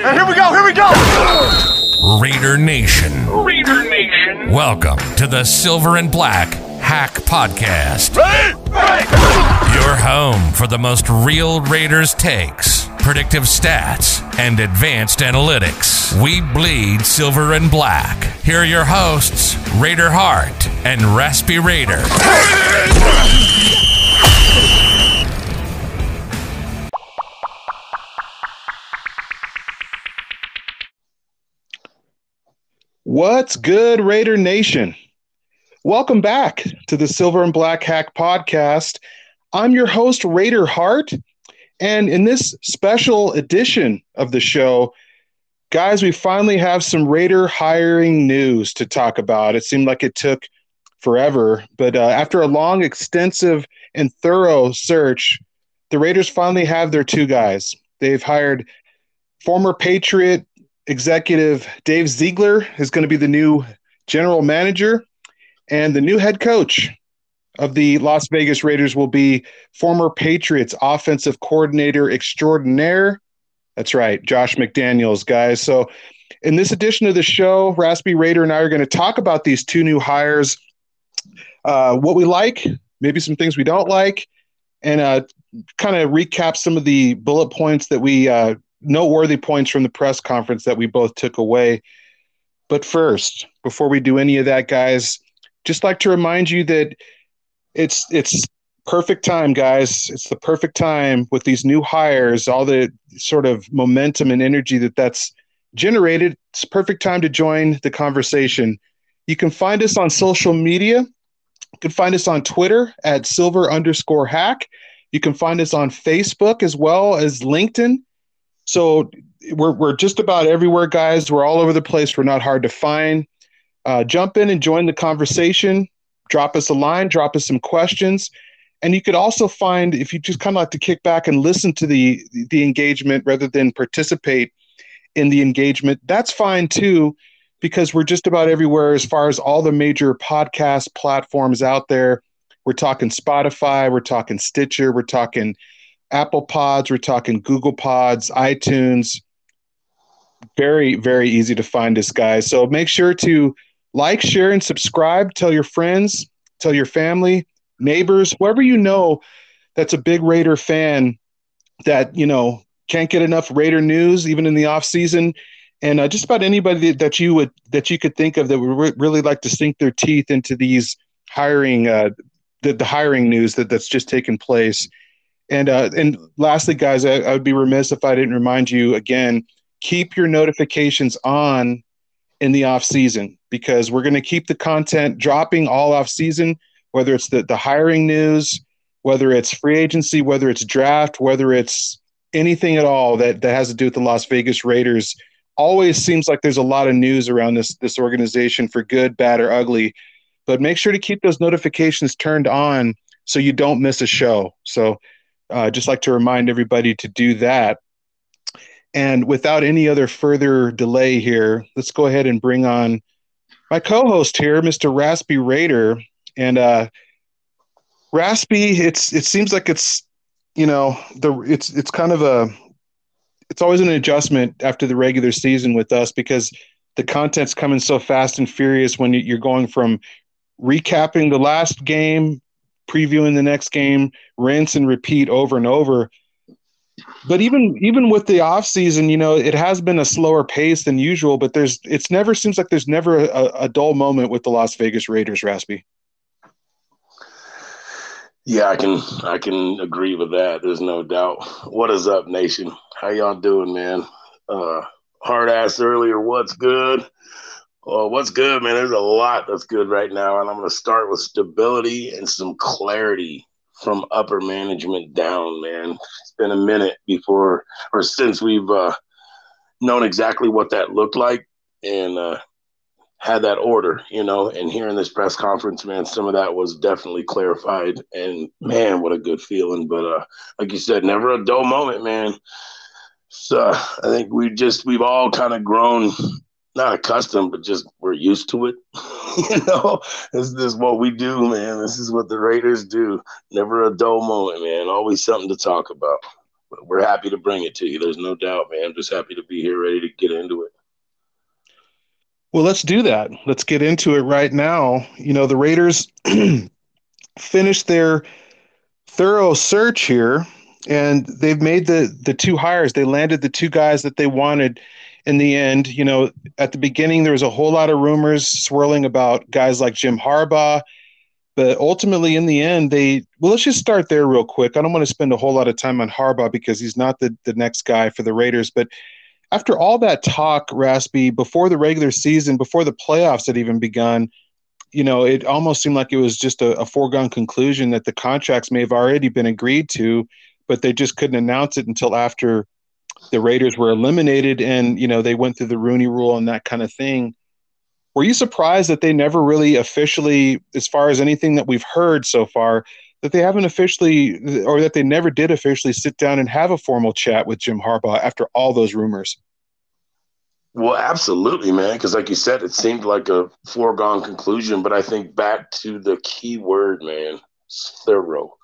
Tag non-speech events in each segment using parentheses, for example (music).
And here we go, here we go! Raider Nation. Raider Nation. Welcome to the Silver and Black Hack Podcast. Ready? Ready! Your home for the most real Raiders takes, predictive stats, and advanced analytics. We bleed silver and black. Here are your hosts, Raider Hart and Raspy Raider. What's good, Raider Nation? Welcome back to the Silver and Black Hack Podcast. I'm your host, Raider Hart. And in this special edition of the show, guys, we finally have some Raider hiring news to talk about. It seemed like it took forever, but uh, after a long, extensive, and thorough search, the Raiders finally have their two guys. They've hired former Patriot executive Dave Ziegler is going to be the new general manager, and the new head coach of the Las Vegas Raiders will be former Patriots offensive coordinator extraordinaire. That's right, Josh McDaniels, guys. So, in this edition of the show, Raspy Raider and I are going to talk about these two new hires, uh, what we like, maybe some things we don't like, and uh, kind of recap some of the bullet points that we uh, noteworthy points from the press conference that we both took away. But first, before we do any of that, guys, just like to remind you that it's it's perfect time, guys. It's the perfect time with these new hires, all the sort of momentum and energy that that's generated. It's perfect time to join the conversation. You can find us on social media. You can find us on Twitter at silver underscore hack. You can find us on Facebook as well as LinkedIn. So we're, we're just about everywhere, guys. We're all over the place. We're not hard to find. Uh, jump in and join the conversation. Drop us a line, drop us some questions. And you could also find, if you just kind of like to kick back and listen to the, the engagement rather than participate in the engagement, that's fine too, because we're just about everywhere as far as all the major podcast platforms out there. We're talking Spotify, we're talking Stitcher, we're talking Apple Pods, we're talking Google Pods, iTunes. Very, very easy to find us, guys. So make sure to like, share, and subscribe. Tell your friends, tell your family, neighbors, whoever you know that's a big Raider fan that, you know, can't get enough Raider news, even in the off season. And uh, just about anybody that you would that you could think of that would re- really like to sink their teeth into these hiring uh, the, the hiring news that that's just taken place. And uh, and lastly, guys, I, I would be remiss if I didn't remind you again: keep your notifications on in the off season because we're going to keep the content dropping all off season, whether it's the the hiring news, whether it's free agency, whether it's draft, whether it's anything at all that that has to do with the Las Vegas Raiders. Always seems like there's a lot of news around this this organization for good, bad, or ugly. But make sure to keep those notifications turned on so you don't miss a show. So uh, just like to remind everybody to do that. And without any other further delay here, let's go ahead and bring on my co-host here, Mr. Raspy Raider. And uh, Raspy, it's it seems like it's you know the it's it's kind of a it's always an adjustment after the regular season with us because the content's coming so fast and furious when you're going from recapping the last game previewing the next game, rinse and repeat over and over. But even even with the off season, you know, it has been a slower pace than usual. But there's it's never seems like there's never a, a dull moment with the Las Vegas Raiders, Raspy. Yeah, I can I can agree with that. There's no doubt. What is up, nation? How y'all doing, man? Uh, hard ass earlier. What's good? Well, what's good, man? There's a lot that's good right now, and I'm going to start with stability and some clarity from upper management down, man. It's been a minute before or since we've uh, known exactly what that looked like and uh, had that order, you know. And here in this press conference, man, some of that was definitely clarified, and man, what a good feeling. But uh, like you said, never a dull moment, man. So I think we just we've all kind of grown not accustomed, but just we're used to it. (laughs) you know, this, this is what we do, man. This is what the Raiders do. Never a dull moment, man. Always something to talk about. we're happy to bring it to you. There's no doubt, man. I'm just happy to be here, ready to get into it. Well, let's do that. Let's get into it right now. You know, the Raiders (clears throat) finished their thorough search here and they've made the the two hires. They landed the two guys that they wanted in the end. You know, at the beginning there was a whole lot of rumors swirling about guys like Jim Harbaugh, but ultimately in the end they well let's just start there real quick. I don't want to spend a whole lot of time on Harbaugh because he's not the the next guy for the Raiders, but after all that talk, Raspy, before the regular season, before the playoffs had even begun, you know, it almost seemed like it was just a, a, foregone conclusion that the contracts may have already been agreed to, but they just couldn't announce it until after the Raiders were eliminated and, you know, they went through the Rooney rule and that kind of thing. Were you surprised that they never really officially, as far as anything that we've heard so far, that they haven't officially, or that they never did officially sit down and have a formal chat with Jim Harbaugh after all those rumors? Well, absolutely, man. Because, like you said, it seemed like a foregone conclusion. But I think back to the key word, man, thorough.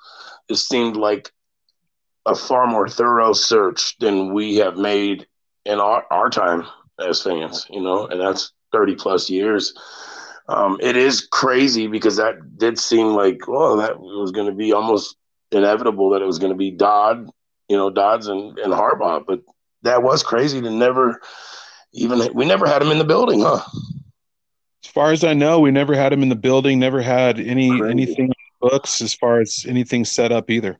It seemed like a far more thorough search than we have made in our, our time as fans, you know, and that's 30 plus years. Um, it is crazy because that did seem like, well, that was going to be almost inevitable that it was going to be Dodd, you know, Dodds and, and Harbaugh. But that was crazy to never even, we never had him in the building, huh? As far as I know, we never had him in the building, never had any crazy. anything books as far as anything set up either.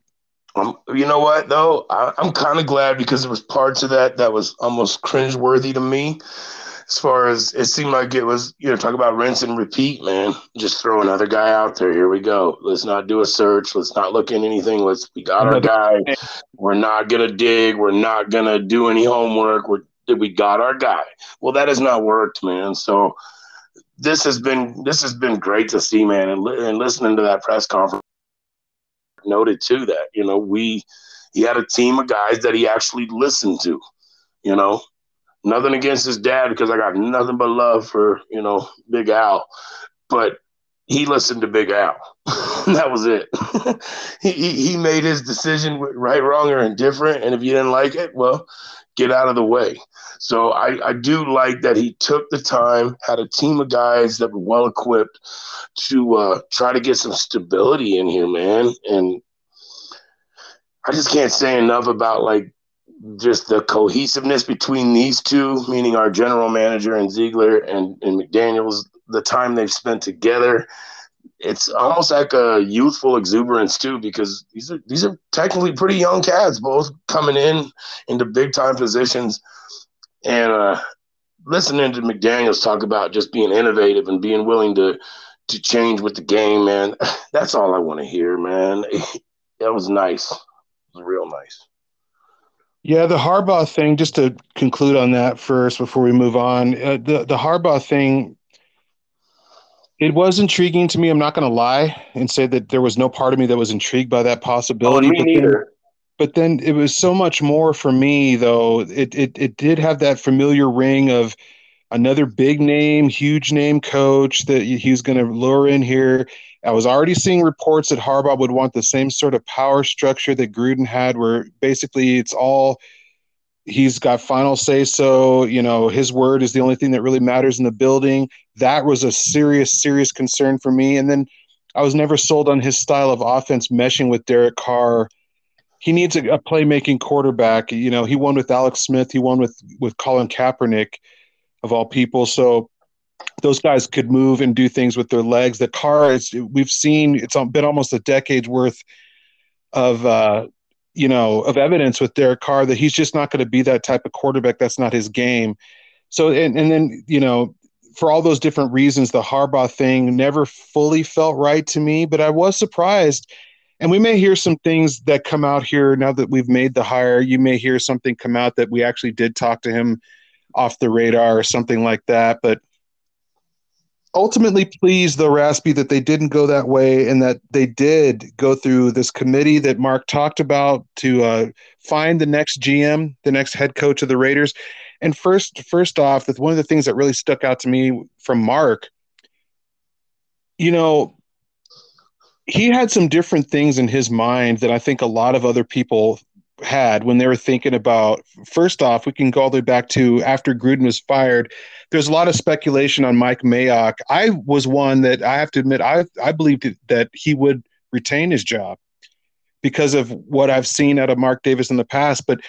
Um, you know what though? I, am kind of glad because there was parts of that that was almost cringeworthy to me. As far as it seemed like it was, you know, talk about rinse and repeat, man. Just throw another guy out there. Here we go. Let's not do a search. Let's not look in anything. Let's we got our guy. We're not gonna dig. We're not gonna do any homework. We're we got our guy. Well, that has not worked, man. So this has been this has been great to see, man, and, and listening to that press conference noted too that you know we he had a team of guys that he actually listened to. You know, nothing against his dad because I got nothing but love for you know Big Al, but he listened to Big Al. (laughs) that was it. (laughs) he, he made his decision right, wrong, or indifferent. And if you didn't like it, well, get out of the way. So I, I do like that he took the time, had a team of guys that were well equipped to uh, try to get some stability in here, man. And I just can't say enough about like just the cohesiveness between these two, meaning our general manager and Ziegler and, and McDaniels, the time they've spent together it's almost like a youthful exuberance too, because these are these are technically pretty young cats, both coming in into big time positions, and uh, listening to McDaniel's talk about just being innovative and being willing to to change with the game, man. (laughs) That's all I want to hear, man. (laughs) That was nice. It was real nice. Yeah, the Harbaugh thing. Just to conclude on that first, before we move on, uh, the the Harbaugh thing it was intriguing to me. I'm not going to lie and say that there was no part of me that was intrigued by that possibility. Oh, me but neither. Then, but then it was so much more for me, though. It, it it did have that familiar ring of another big name, huge name coach that he's going to lure in here. I was already seeing reports that Harbaugh would want the same sort of power structure that Gruden had, where basically it's all he's got final say so you know his word is the only thing that really matters in the building. That was a serious serious concern for me. And then i was never sold on his style of offense meshing with derek carr. He needs a, a playmaking quarterback. You know he won with alex smith. He won with with colin kaepernick of all people. So those guys could move and do things with their legs. The carr is we've seen it's been almost a decade's worth of uh, you know, of evidence with Derek Carr that he's just not going to be that type of quarterback. That's not his game. So, and, and then, you know, for all those different reasons, the Harbaugh thing never fully felt right to me, but I was surprised. And we may hear some things that come out here now that we've made the hire. You may hear something come out that we actually did talk to him off the radar or something like that. But ultimately pleased though raspy that they didn't go that way and that they did go through this committee that mark talked about to uh, find the next gm the next head coach of the raiders. And first first off that one of the things that really stuck out to me from mark you know he had some different things in his mind that i think a lot of other people had when they were thinking about first off, we can go all the way back to after Gruden was fired. There's a lot of speculation on Mike Mayock. I was one that I have to admit I I believed that he would retain his job because of what I've seen out of Mark Davis in the past. But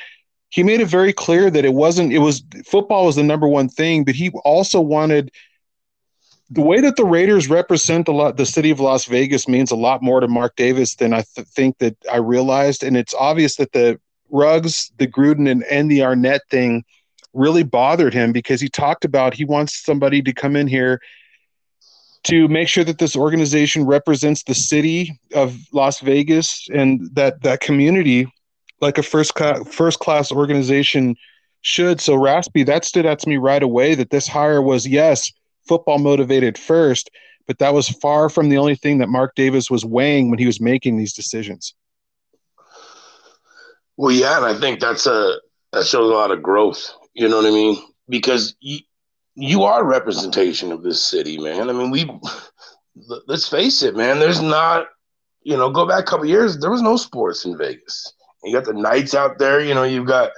he made it very clear that it wasn't it was football was the number one thing, but he also wanted the way that the Raiders represent a lot the city of Las Vegas means a lot more to Mark Davis than I th- think that I realized. And it's obvious that the Ruggs, the Gruden, and, and the Arnette thing really bothered him because he talked about he wants somebody to come in here to make sure that this organization represents the city of Las Vegas and that that community like a first class first class organization should. So Raspy, that stood out to me right away that this hire was yes football motivated first, but that was far from the only thing that Mark Davis was weighing when he was making these decisions. Well, yeah, and I think that's a that shows a lot of growth. You know what I mean? Because you, you are representation of this city, man. I mean, we let's face it, man. There's not, you know, go back a couple years, there was no sports in Vegas. You got the Knights out there. You know, you've got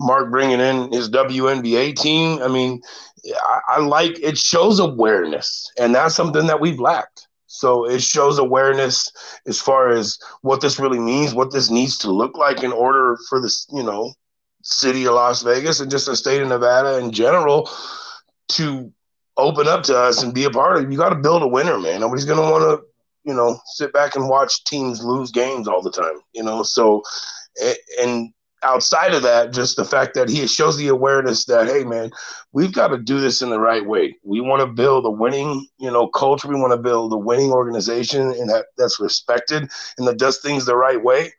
Mark bringing in his WNBA team. I mean, I, I like it shows awareness, and that's something that we've lacked. So it shows awareness as far as what this really means, what this needs to look like in order for this, you know, city of Las Vegas and just the state of Nevada in general to open up to us and be a part of it. You got to build a winner, man. Nobody's going to want to, you know, sit back and watch teams lose games all the time, you know. So, and outside of that, just the fact that he shows the awareness that, hey, man, we've got to do this in the right way. We want to build a winning, you know, culture. We want to build a winning organization and that, that's respected and that does things the right way.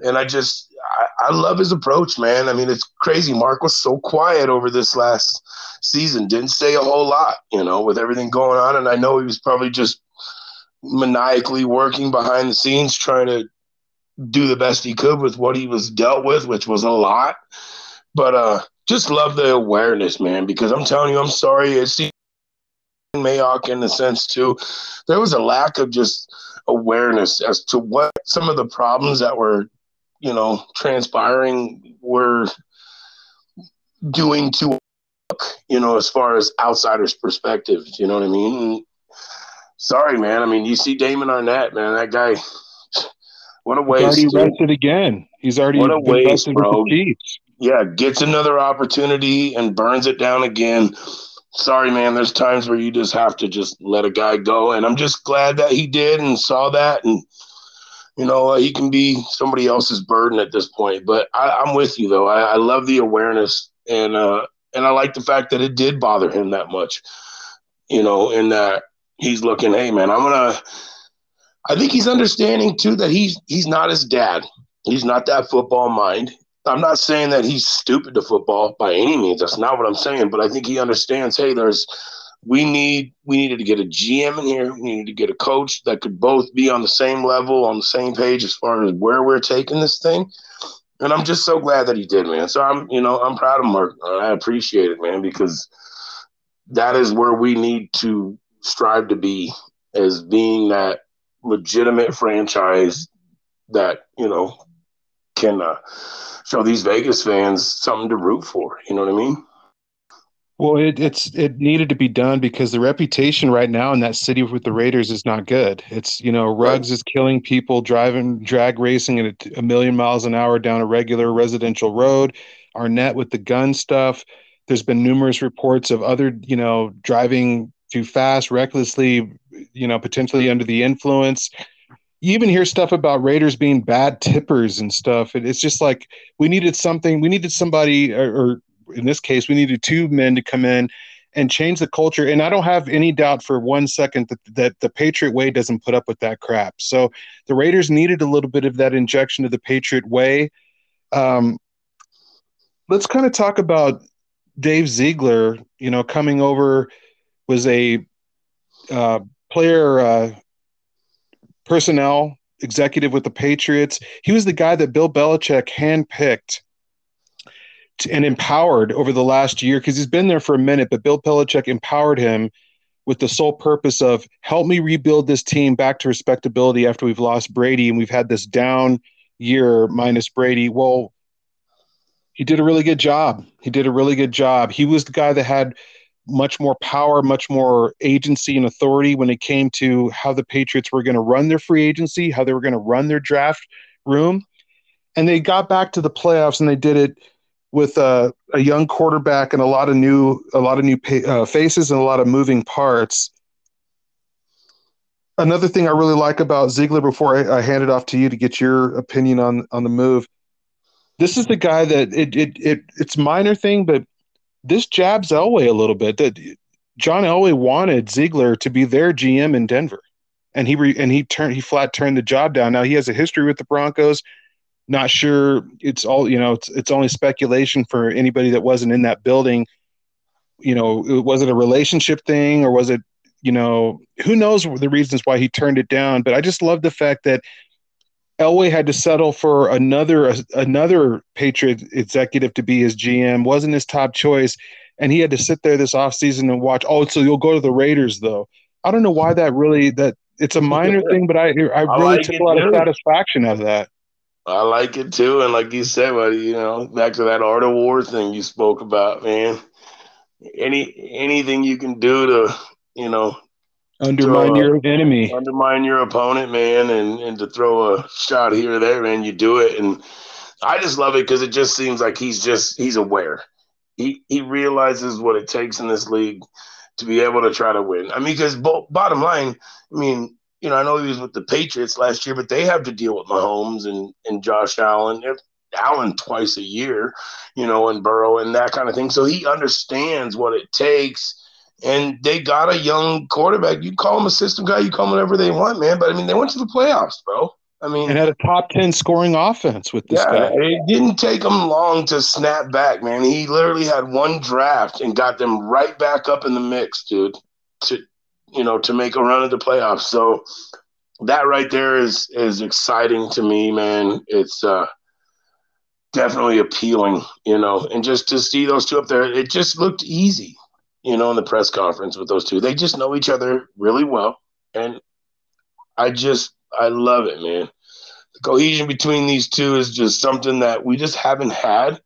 And I just, I, I love his approach, man. I mean, it's crazy. Mark was so quiet over this last season, didn't say a whole lot, you know, with everything going on. And I know he was probably just maniacally working behind the scenes trying to do the best he could with what he was dealt with, which was a lot. But uh, just love the awareness, man, because I'm telling you, I'm sorry. It's Mayock in the sense too. There was a lack of just awareness as to what some of the problems that were, you know, transpiring were doing to, you know, as far as outsiders' perspectives. You know what I mean? Sorry, man. I mean, you see Damon Arnette, man. That guy what a waste! He's already rested again. He's already what a waste, bro. Yeah, gets another opportunity and burns it down again. Sorry, man. There's times where you just have to just let a guy go, and I'm just glad that he did and saw that, and you know he can be somebody else's burden at this point. But I, am with you though. I, I love the awareness, and uh, and I like the fact that it did bother him that much. You know, in that he's looking, hey man, I'm gonna I think he's understanding too that he's he's not his dad. He's not that football mind. I'm not saying that he's stupid to football by any means. That's not what I'm saying. But I think he understands. Hey, there's we need we needed to get a GM in here. We needed to get a coach that could both be on the same level, on the same page as far as where we're taking this thing. And I'm just so glad that he did, man. So I'm, you know, I'm proud of Mark. I appreciate it, man, because that is where we need to strive to be as being that legitimate franchise that you know can uh, show these Vegas fans something to root for. You know what I mean? Well, it, it's it needed to be done because the reputation right now in that city with the Raiders is not good. It's you know Ruggs right. is killing people driving drag racing at a, a million miles an hour down a regular residential road. Arnette with the gun stuff. There's been numerous reports of other you know driving too fast, recklessly, you know, potentially under the influence. You even hear stuff about Raiders being bad tippers and stuff. And it's just like we needed something. We needed somebody, or, or in this case, we needed two men to come in and change the culture. And I don't have any doubt for one second that, that the Patriot way doesn't put up with that crap. So the Raiders needed a little bit of that injection of the Patriot way. Um, let's kind of talk about Dave Ziegler, you know, coming over was a uh, player uh, personnel executive with the Patriots. He was the guy that Bill Belichick handpicked and empowered over the last year because he's been there for a minute, but Bill Belichick empowered him with the sole purpose of help me rebuild this team back to respectability after we've lost Brady and we've had this down year minus Brady. Well, he did a really good job. He did a really good job. He was the guy that had much more power, much more agency and authority when it came to how the Patriots were going to run their free agency, how they were going to run their draft room. And they got back to the playoffs and they did it with a, a young quarterback and a lot of new a lot of new uh, faces and a lot of moving parts. Another thing I really like about Ziegler before I, I hand it off to you to get your opinion on on the move. This is the guy that it it, it it's minor thing, but this jabs Elway a little bit. That John Elway wanted Ziegler to be their GM in Denver, and he re, and he turned he flat turned the job down. Now he has a history with the Broncos. Not sure. It's all you know. It's it's only speculation for anybody that wasn't in that building. You know, was it a relationship thing or was it? You know, who knows the reasons why he turned it down? But I just love the fact that Elway had to settle for another another Patriot executive to be his GM. wasn't his top choice, and he had to sit there this offseason and watch. Oh, so you'll go to the Raiders though? I don't know why that really that it's a minor thing, but I I (laughs) really I like took a lot too. of satisfaction out of that. I like it too, and like you said, buddy, you know, back to that art of war thing you spoke about, man. Any anything you can do to, you know, undermine uh, your enemy, undermine your opponent, man, and and to throw a shot here or there, man, you do it, and I just love it because it just seems like he's just he's aware. He he realizes what it takes in this league to be able to try to win. I mean, because bo- bottom line, I mean, you know, I know he was with the Patriots last year, but they have to deal with Mahomes and, and Josh Allen, Allen twice a year, you know, and Burrow and that kind of thing. So he understands what it takes. And they got a young quarterback. You call him a system guy, you call him whatever they want, man. But I mean, they went to the playoffs, bro. I mean, and had a top 10 scoring offense with this yeah, guy. It didn't take him long to snap back, man. He literally had one draft and got them right back up in the mix, dude, to, you know, to make a run at the playoffs. So that right there is is exciting to me, man. It's uh definitely appealing, you know, and just to see those two up there, it just looked easy, you know, in the press conference with those two. They just know each other really well. And I just I love it, man. The cohesion between these two is just something that we just haven't had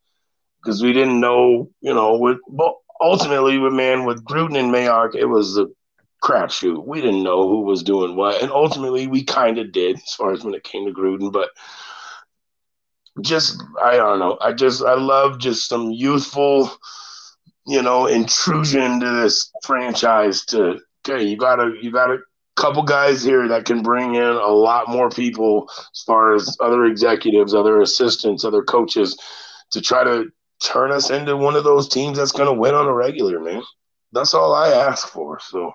because we didn't know, you know, with but ultimately with man with Gruden and Mayock, it was a crapshoot. We didn't know who was doing what, and ultimately we kind of did as far as when it came to Gruden. But just I don't know. I just I love just some youthful, you know, intrusion into this franchise. To okay, you gotta you got a couple guys here that can bring in a lot more people as far as other executives, other assistants, other coaches to try to turn us into one of those teams that's going to win on a regular, man. That's all I ask for. So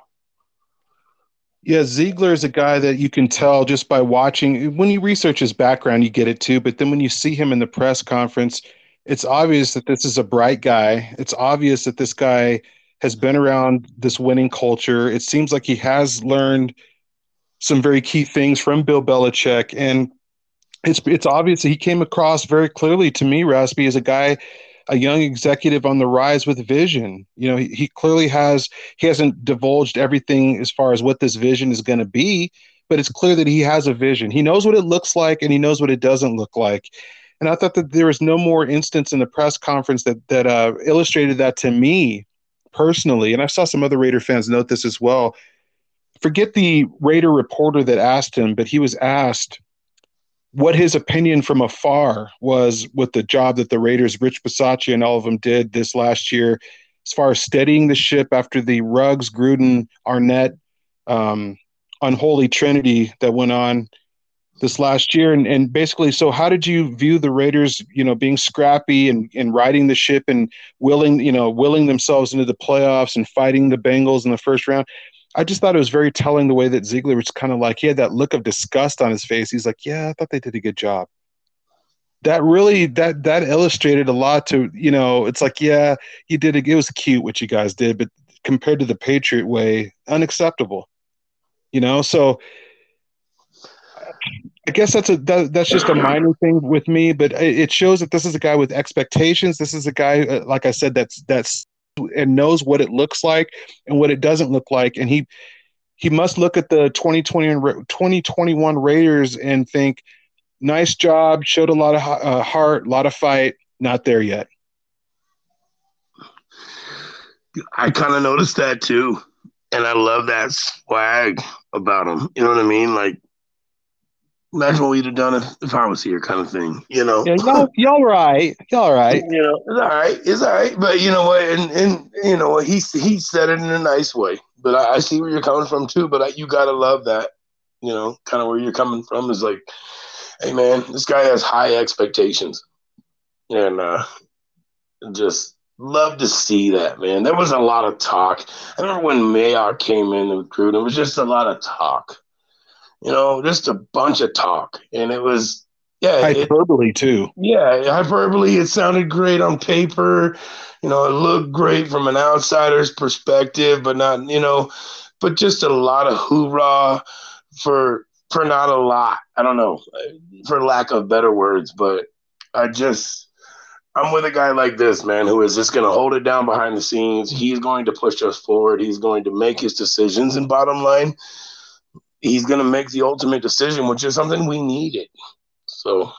yeah, Ziegler is a guy that you can tell just by watching. When you research his background, you get it too. But then when you see him in the press conference, it's obvious that this is a bright guy. It's obvious that this guy has been around this winning culture. It seems like he has learned some very key things from Bill Belichick. And it's it's obvious that he came across very clearly to me, Raspy, as a guy a young executive on the rise with vision. You know, he, he clearly has he hasn't divulged everything as far as what this vision is going to be, but it's clear that he has a vision. He knows what it looks like and he knows what it doesn't look like. And I thought that there was no more instance in the press conference that that uh, illustrated that to me personally. And I saw some other Raider fans note this as well. Forget the Raider reporter that asked him, but he was asked what his opinion from afar was with the job that the Raiders, Rich Bisaccia, and all of them did this last year, as far as steadying the ship after the Ruggs, Gruden, Arnette, um, unholy trinity that went on this last year. And, and basically, so how did you view the Raiders, you know, being scrappy and, and riding the ship and willing, you know, willing themselves into the playoffs and fighting the Bengals in the first round? I just thought it was very telling the way that Ziegler was kind of like he had that look of disgust on his face. He's like, "Yeah, I thought they did a good job." That really that that illustrated a lot to you know. It's like, yeah, you did it. It was cute what you guys did, but compared to the Patriot way, unacceptable. You know, so I guess that's a that, that's just a minor thing with me, but it shows that this is a guy with expectations. This is a guy, uh, like I said, that's that's and knows what it looks like and what it doesn't look like and he he must look at the 2020 and 2021 Raiders and think nice job, showed a lot of uh, heart, a lot of fight. Not there yet. I kind of noticed that too, and I love that swag about him. You know what I mean? Like, imagine what we'd have done if, if I was here, kind of thing. You know? Yeah, y'all, y'all right, y'all right. You know, it's all right, it's all right. But you know what? And and you know what? he he said it in a nice way. But I, I see where you're coming from too. But I, you gotta love that. You know, kind of where you're coming from is like, hey man, this guy has high expectations, and uh, just love to see that, man. There was a lot of talk. I remember when Mayock came in the recruit, it was just a lot of talk. You know, just a bunch of talk. And it was yeah. Hyperbole it, too. Yeah, hyperbole. It sounded great on paper. You know, it looked great from an outsider's perspective, but not, you know, but just a lot of hoorah for for not a lot. I don't know, for lack of better words, but I just I'm with a guy like this, man, who is just going to hold it down behind the scenes. He's going to push us forward. He's going to make his decisions. And bottom line, he's going to make the ultimate decision, which is something we needed. So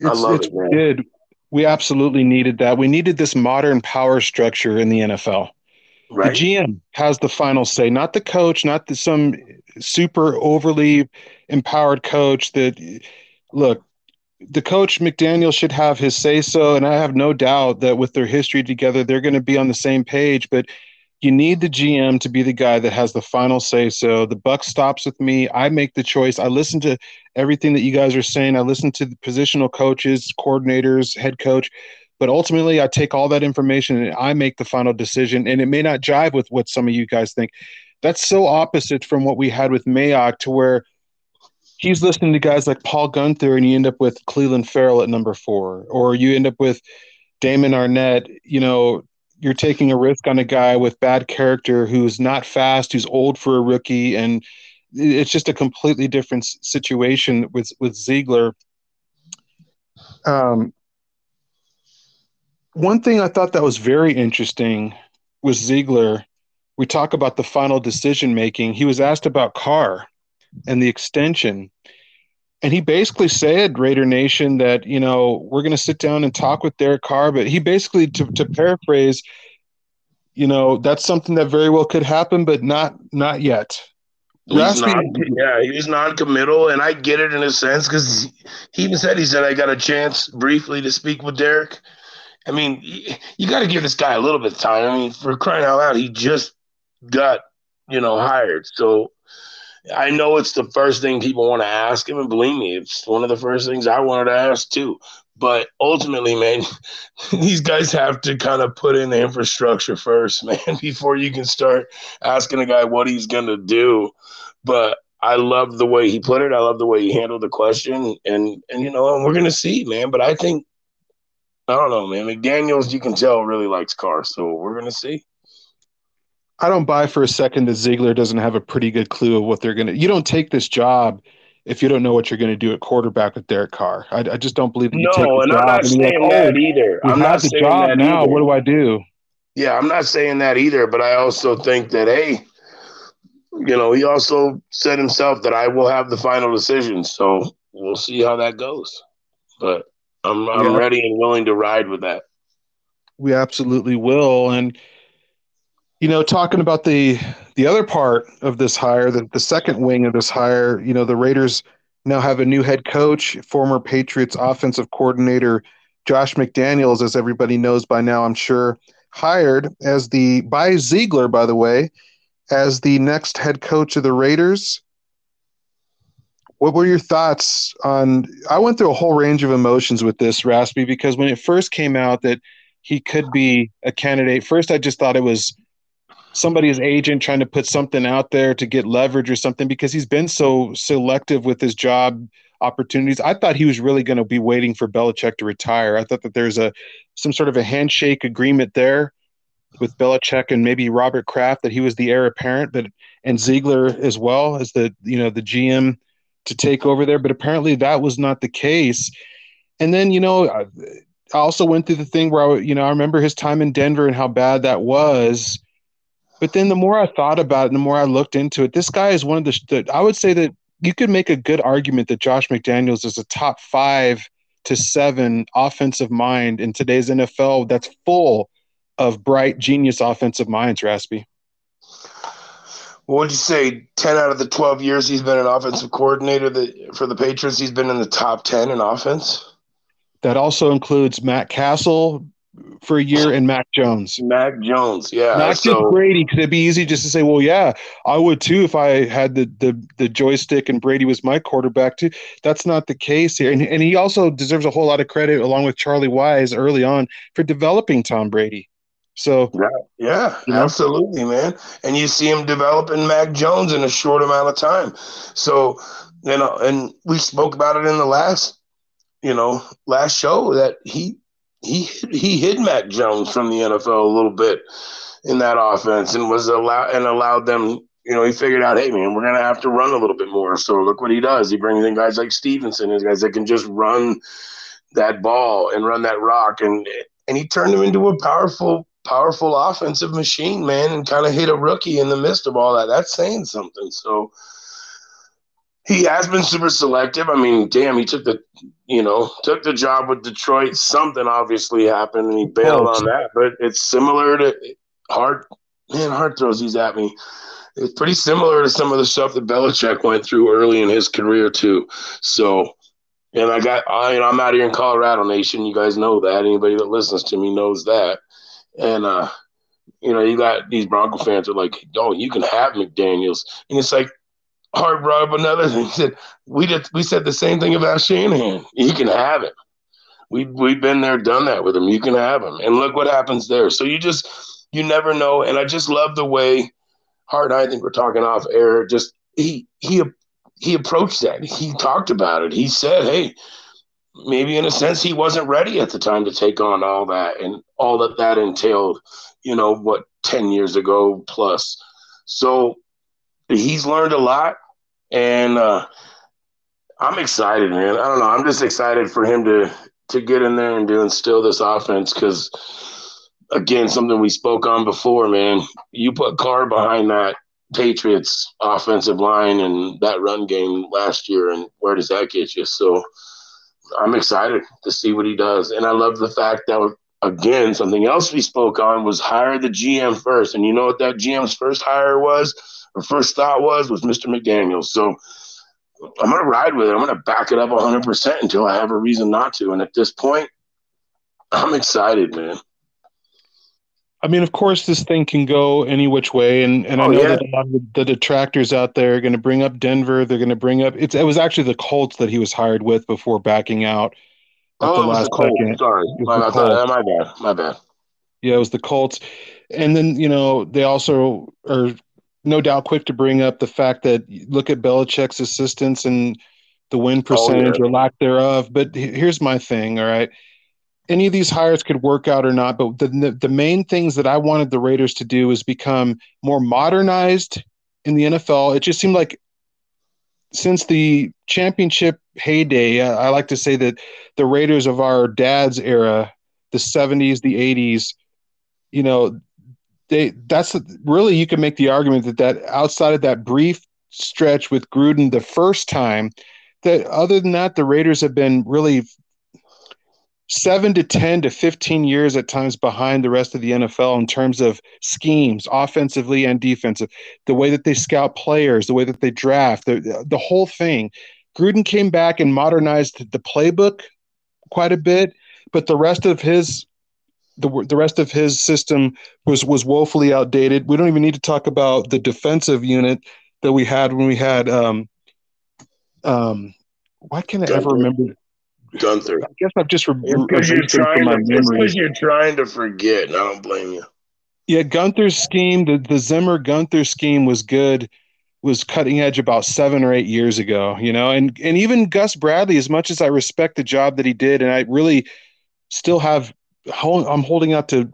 it's, I love it, man. Good. We absolutely needed that. We needed this modern power structure in the NFL. Right. The GM has the final say, not the coach, not the, some super overly empowered coach that look, the coach McDaniel should have his say so, and I have no doubt that with their history together, they're going to be on the same page. But you need the GM to be the guy that has the final say so. The buck stops with me. I make the choice. I listen to everything that you guys are saying. I listen to the positional coaches, coordinators, head coach. But ultimately, I take all that information and I make the final decision. And it may not jive with what some of you guys think. That's so opposite from what we had with Mayock, to where he's listening to guys like Paul Guenther, and you end up with Clelin Ferrell at number four, or you end up with Damon Arnette, You know, you're taking a risk on a guy with bad character who's not fast, who's old for a rookie, and it's just a completely different situation with with Ziegler. Um, one thing I thought that was very interesting was Ziegler. We talk about the final decision making. He was asked about Carr and the extension. And he basically said, Raider Nation, that, you know, we're going to sit down and talk with Derek Carr. But he basically, to, to paraphrase, you know, that's something that very well could happen, but not not yet. He's non, yeah, he's non-committal, and I get it in a sense because he even said he said I got a chance briefly to speak with Derek. I mean, you got to give this guy a little bit of time. I mean, for crying out loud, he just got you know hired, so I know it's the first thing people want to ask him, and believe me, it's one of the first things I wanted to ask too. But ultimately, man, (laughs) these guys have to kind of put in the infrastructure first, (laughs) man, before you can start asking a guy what he's going to do. But I love the way he put it. I love the way he handled the question, and and you know, we're to see, man. But I think I don't know, man. McDaniel's, you can tell, really likes cars, so we're to see. I don't buy for a second that Ziegler doesn't have a pretty good clue of what they're going to. You don't take this job if you don't know what you're going to do at quarterback with Derek Carr. I, I just don't believe that you no, take the and job I'm not saying like, that oh, either. I'm not the saying job that now. Either. What do I do? Yeah, I'm not saying that either. But I also think that hey, you know, he also said himself that I will have the final decision. So we'll see how that goes. But I'm I'm yeah. ready and willing to ride with that. We absolutely will, and you know, talking about the the other part of this hire, the, the second wing of this hire, you know, the Raiders now have a new head coach, former Patriots offensive coordinator Josh McDaniels, as everybody knows by now, I'm sure, hired as the by Ziegler, by the way, as the next head coach of the Raiders. What were your thoughts on? I went through a whole range of emotions with this, Raspy, because when it first came out that he could be a candidate, first I just thought it was somebody's agent trying to put something out there to get leverage or something because he's been so selective with his job opportunities. I thought he was really going to be waiting for Belichick to retire. I thought that there's a some sort of a handshake agreement there with Belichick and maybe Robert Kraft that he was the heir apparent, but and Ziegler as well as the you know the GM to take over there. But apparently that was not the case. And then you know I also went through the thing where I you know I remember his time in Denver and how bad that was but then the more I thought about it, the more I looked into it, this guy is one of the, the I would say that you could make a good argument that Josh McDaniels is a top five to seven offensive mind in today's NFL that's full of bright genius offensive minds, Raspy. What would you say? Ten out of the twelve years he's been an offensive coordinator for the Patriots, he's been in the top ten in offense. That also includes Matt Cassel, for a year and Mac Jones. Mac Jones, yeah. Not so, just Brady, because it'd be easy just to say, well, yeah, I would too if I had the the the joystick and Brady was my quarterback too. That's not the case here. And and he also deserves a whole lot of credit along with Charlie Weis early on for developing Tom Brady. So yeah, yeah, you know? absolutely, man. And you see him developing Mac Jones in a short amount of time. So, you know, and we spoke about it in the last, you know, last show that he he he hid Mac Jones from the NFL a little bit in that offense and was allowed and allowed them. You know, he figured out, hey man, we're gonna have to run a little bit more. So look what he does. He brings in guys like Stevenson, and guys that can just run that ball and run that rock, and and he turned him into a powerful, powerful offensive machine, man, and kind of hit a rookie in the midst of all that. That's saying something. So he has been super selective. I mean, damn, he took the you know took the job with Detroit. Something obviously happened, and he bailed on that. But it's similar to Hart. Man, Hart throws these at me. It's pretty similar to some of the stuff that Belichick went through early in his career too. So, and I got I, know, I'm out here in Colorado Nation. You guys know that. Anybody that listens to me knows that. And uh, you know, you got these Bronco fans are like, "Oh, you can have McDaniel's," and it's like Hart brought up another thing. He said, "We did. We said the same thing about Shanahan. You can have him. We we've been there, done that with him. You can have him, and look what happens there. So you just you never know. And I just love the way Hart. I think we're talking off air. Just he he he approached that. He talked about it. He said, "Hey, maybe in a sense he wasn't ready at the time to take on all that and all that that entailed. You know what, ten years ago plus." So he's learned a lot, and uh, I'm excited, man. I don't know. I'm just excited for him to to get in there and to instill this offense because, again, something we spoke on before, man. You put Carr behind that Patriots offensive line and that run game last year, and where does that get you? So I'm excited to see what he does, and I love the fact that again something else we spoke on was hire the GM first, and you know what that GM's first hire was her first thought was was Mr. McDaniel. So I'm going to ride with it. I'm going to back it up 100% until I have a reason not to. And at this point, I'm excited, man. I mean, of course, this thing can go any which way, and, and oh, I know yeah. that a lot of the detractors out there are going to bring up Denver. They're going to bring up it's. It was actually the Colts that he was hired with before backing out at oh, the last the second. Sorry, my, my, my bad. My bad. Yeah, it was the Colts, and then you know they also are no doubt quick to bring up the fact that look at Belichick's assistants and the win percentage oh, yeah. or lack thereof. But here's my thing, all right. Any of these hires could work out or not, but the, the, the main things that I wanted the Raiders to do is become more modernized in the NFL. It just seemed like since the championship heyday, uh, I like to say that the Raiders of our dad's era, the 70s, the 80s, you know, they that's really you can make the argument that that outside of that brief stretch with Gruden the first time, that other than that, the Raiders have been really seven to 10 to 15 years at times behind the rest of the NFL in terms of schemes, offensively and defensive, the way that they scout players, the way that they draft, the, the whole thing. Gruden came back and modernized the playbook quite a bit, but the rest of his the the rest of his system was was woefully outdated. We don't even need to talk about the defensive unit that we had when we had um um why can't I Guenther. ever remember Guenther? I guess I've just re- because you're trying to because you're trying to forget. I don't blame you. Yeah, Guenther's scheme, the the Zimmer Guenther scheme was good, was cutting edge about seven or eight years ago. You know, and and even Gus Bradley, as much as I respect the job that he did, and I really still have I'm holding out to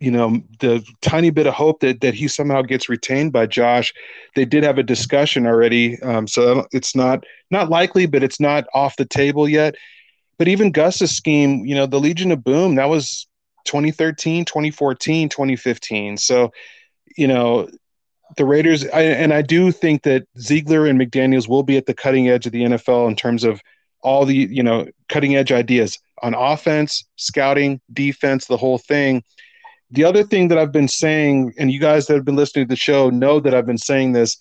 you know the tiny bit of hope that that he somehow gets retained by Josh. They did have a discussion already, um, so it's not not likely, but it's not off the table yet. But even Gus's scheme, you know, the Legion of Boom, that was 2013, 2014, 2015. So, you know, the Raiders, I, and I do think that Ziegler and McDaniels will be at the cutting edge of the NFL in terms of all the you know cutting edge ideas on offense, scouting, defense, the whole thing. The other thing that I've been saying, and you guys that have been listening to the show know that I've been saying this.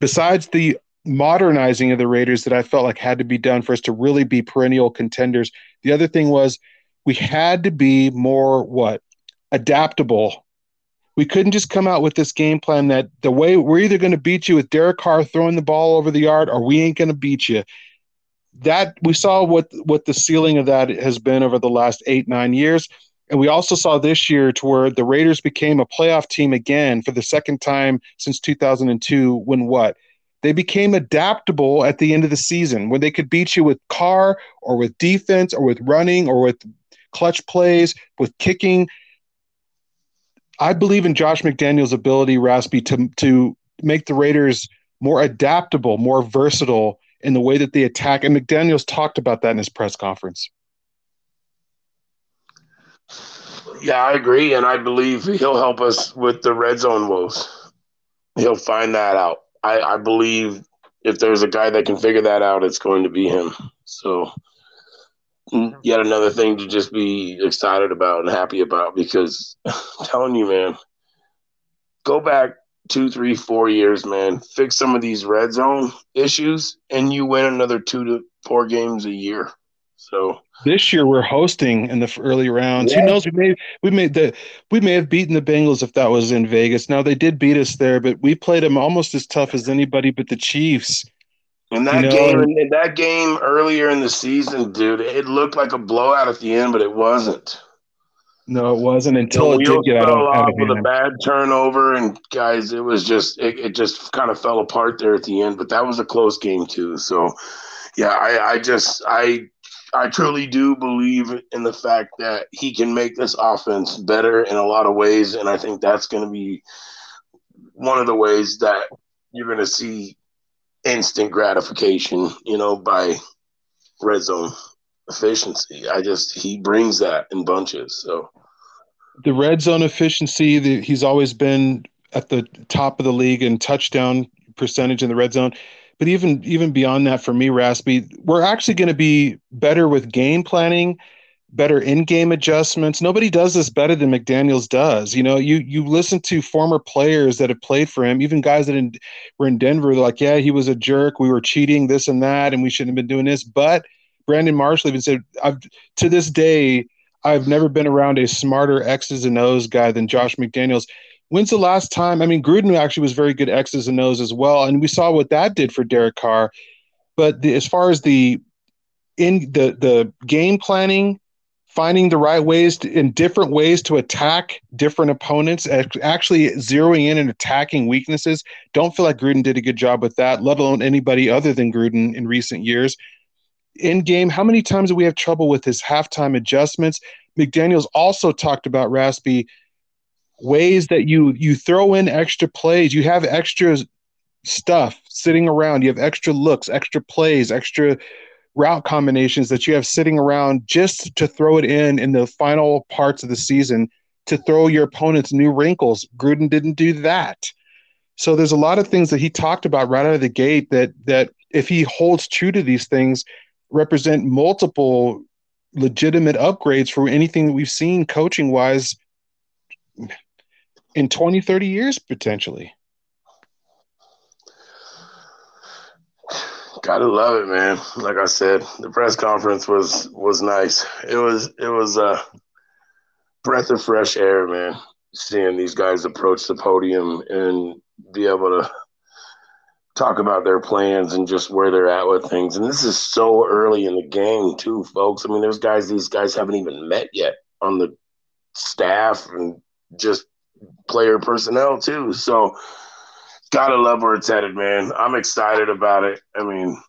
Besides the modernizing of the Raiders that I felt like had to be done for us to really be perennial contenders, the other thing was we had to be more what adaptable we couldn't just come out with this game plan that the way we're either going to beat you with Derek Carr throwing the ball over the yard or we ain't going to beat you. That we saw what what the ceiling of that has been over the last eight nine years, and we also saw this year to where the Raiders became a playoff team again for the second time since 2002. When what they became adaptable at the end of the season when they could beat you with Carr or with defense or with running or with clutch plays with kicking I believe in Josh McDaniels' ability, Raspy, to to make the Raiders more adaptable, more versatile in the way that they attack. And McDaniels talked about that in his press conference. Yeah, I agree, and I believe he'll help us with the red zone woes. He'll find that out. I, I believe if there's a guy that can figure that out, it's going to be him. So mm, yet another thing to just be excited about and happy about because (laughs) I'm telling you, man, go back two, three, four years, man, fix some of these red zone issues, and you win another two to four games a year. So this year we're hosting in the early rounds. Yeah. Who knows? We may we made the we may have beaten the Bengals if that was in Vegas. Now they did beat us there, but we played them almost as tough as anybody but the Chiefs. In that you know, game, in that game earlier in the season, dude, it looked like a blowout at the end, but it wasn't. No, it wasn't until it did get out, of, off with a bad turnover, and guys, it was just it, it just kind of fell apart there at the end. But that was a close game too. So, yeah, I, I just I I truly do believe in the fact that he can make this offense better in a lot of ways, and I think that's going to be one of the ways that you're going to see instant gratification, you know, by red zone efficiency. I just he brings that in bunches. So the red zone efficiency, the, he's always been at the top of the league in touchdown percentage in the red zone. But even even beyond that, for me, Raspy, we're actually going to be better with game planning better in-game adjustments. Nobody does this better than McDaniels does. You know, you you listen to former players that have played for him, even guys that in, were in Denver. They're like, yeah, he was a jerk. We were cheating, this and that, and we shouldn't have been doing this. But Brandon Marshall even said, I've to this day, I've never been around a smarter X's and O's guy than Josh McDaniels. When's the last time? I mean, Gruden actually was very good X's and O's as well, and we saw what that did for Derek Carr. But the, as far as the in the the game planning finding the right ways to, in different ways to attack different opponents, actually zeroing in and attacking weaknesses. Don't feel like Gruden did a good job with that, let alone anybody other than Gruden in recent years. In game, how many times do we have trouble with his halftime adjustments? McDaniels also talked about Raspy ways that you you throw in extra plays. You have extra stuff sitting around. You have extra looks, extra plays, extra route combinations that you have sitting around just to throw it in in the final parts of the season to throw your opponents new wrinkles. Gruden didn't do that. So there's a lot of things that he talked about right out of the gate that that if he holds true to these things represent multiple legitimate upgrades for anything that we've seen coaching wise in 20 30 years potentially Gotta love it, man. Like I said, the press conference was was nice. It was it was a breath of fresh air, man. Seeing these guys approach the podium and be able to talk about their plans and just where they're at with things. And this is so early in the game, too, folks. I mean, there's guys these guys haven't even met yet on the staff and just player personnel too. So gotta love where it's headed, man. I'm excited about it. I mean,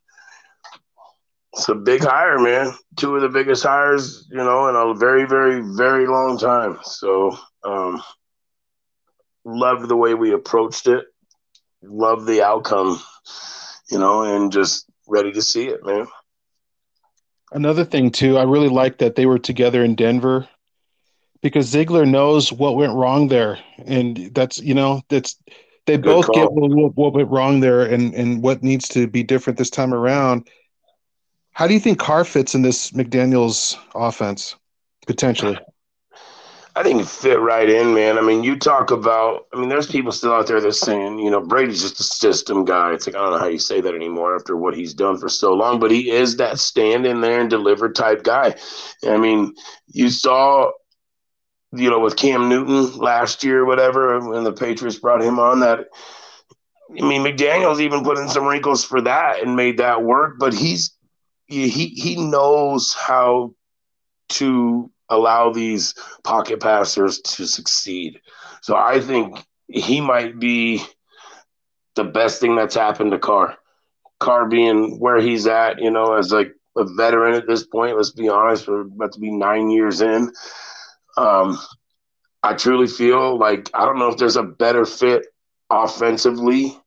it's a big hire, man. Two of the biggest hires, you know, in a very, very, very long time. So, um, loved the way we approached it. Love the outcome, you know, and just ready to see it, man. Another thing too, I really like that they were together in Denver because Ziegler knows what went wrong there, and that's you know that's they both get what, what went wrong there and, and what needs to be different this time around. How do you think Carr fits in this McDaniels offense potentially? I think it fit right in, man. I mean, you talk about, I mean, there's people still out there that's saying, you know, Brady's just a system guy. It's like, I don't know how you say that anymore after what he's done for so long, but he is that stand in there and deliver type guy. I mean, you saw, you know, with Cam Newton last year, whatever, when the Patriots brought him on, that, I mean, McDaniels even put in some wrinkles for that and made that work, but he's, he, he knows how to allow these pocket passers to succeed. So I think he might be the best thing that's happened to Carr. Carr being where he's at, you know, as like a veteran at this point. Let's be honest, we're about to be nine years in. Um, I truly feel like I don't know if there's a better fit offensively,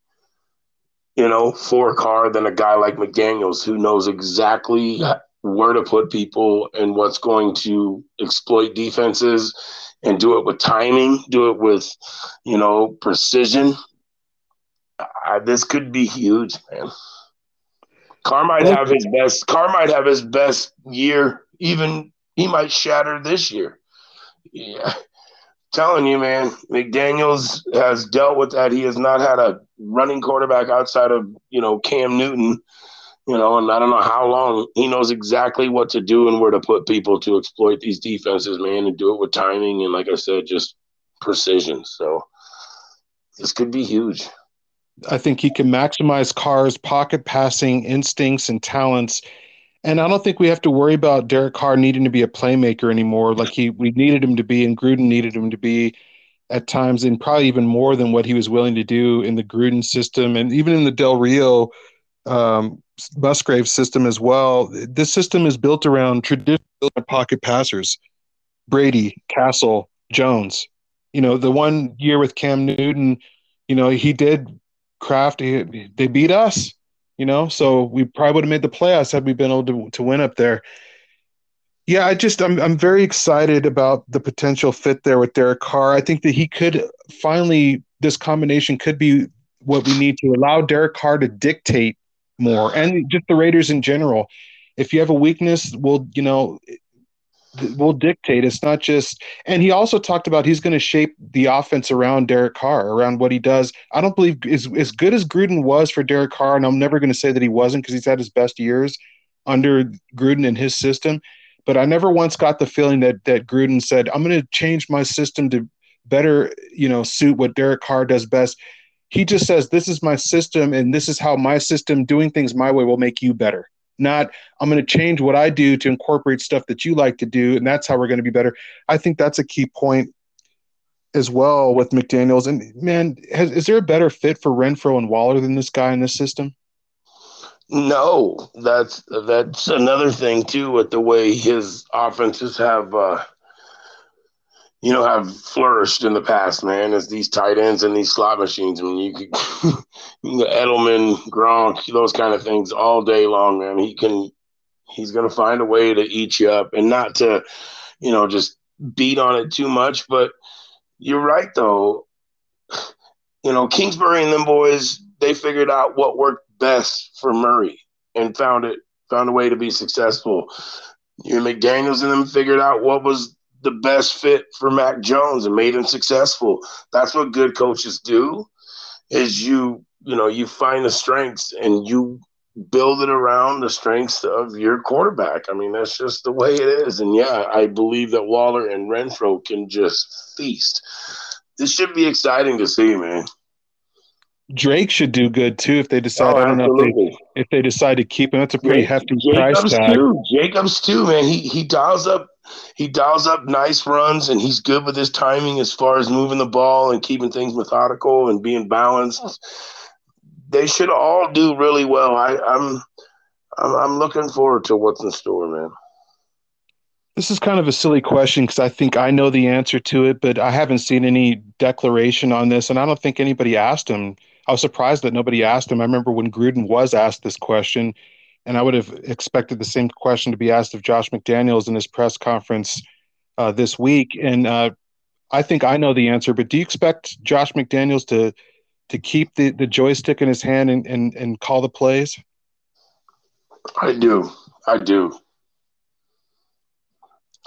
you know, for Carr than a guy like McDaniels who knows exactly where to put people and what's going to exploit defenses and do it with timing, do it with, you know, precision. I, this could be huge, man. Carr might have his best. Carr might have his best year. Even he might shatter this year. Yeah, telling you, man. McDaniels has dealt with that. He has not had a running quarterback outside of you know Cam Newton you know, and I don't know how long he knows exactly what to do and where to put people to exploit these defenses, man, and do it with timing and, like I said, just precision. So this could be huge. I think he can maximize Carr's pocket passing instincts and talents. And I don't think we have to worry about Derek Carr needing to be a playmaker anymore, like he we needed him to be, and Gruden needed him to be at times, and probably even more than what he was willing to do in the Gruden system and even in the Del Rio um, Musgrave system as well. This system is built around traditional pocket passers, Brady, Cassel, Jones. You know, the one year with Cam Newton, you know, he did craft. He, they beat us. You know, so we probably would have made the playoffs had we been able to, to win up there. Yeah, I just I'm I'm very excited about the potential fit there with Derek Carr. I think that he could finally this combination could be what we need to allow Derek Carr to dictate more, (sighs) and just the Raiders in general. If you have a weakness, we'll you know will dictate. It's not just. And he also talked about he's going to shape the offense around Derek Carr, around what he does. I don't believe as as good as Gruden was for Derek Carr, and I'm never going to say that he wasn't because he's had his best years under Gruden and his system. But I never once got the feeling that that Gruden said, "I'm going to change my system to better, you know, suit what Derek Carr does best." He just says, This is my system, and this is how my system doing things my way will make you better. Not, I'm going to change what I do to incorporate stuff that you like to do, and that's how we're going to be better. I think that's a key point as well with McDaniels. And man, has, is there a better fit for Renfro and Waller than this guy in this system? No, that's that's another thing too with the way his offenses have uh, you know, have flourished in the past, man, as these tight ends and these slot machines. I mean, you could (laughs) Edelman, Gronk, those kind of things all day long, man. He can, he's going to find a way to eat you up and not to, you know, just beat on it too much. But you're right, though. You know, Kingsbury and them boys, they figured out what worked best for Murray and found it, found a way to be successful. You know, McDaniels and them figured out what was the best fit for Mac Jones and made him successful. That's what good coaches do is you, you know, you find the strengths and you build it around the strengths of your quarterback. I mean, that's just the way it is. And yeah, I believe that Waller and Renfro can just feast. This should be exciting to see, man. Drake should do good too if they decide. Oh, I don't know if they, if they decide to keep him. That's a pretty hefty Jacobs price tag. Too. Jacobs too, man. He he dials up he dials up nice runs and he's good with his timing as far as moving the ball and keeping things methodical and being balanced. They should all do really well. I, I'm I'm, I'm looking forward to what's in store, man. This is kind of a silly question because I think I know the answer to it, but I haven't seen any declaration on this, and I don't think anybody asked him. I was surprised that nobody asked him. I remember when Gruden was asked this question, and I would have expected the same question to be asked of Josh McDaniels in his press conference uh, this week. And uh, I think I know the answer, but do you expect Josh McDaniels to to keep the, the joystick in his hand and, and, and call the plays? I do. I do.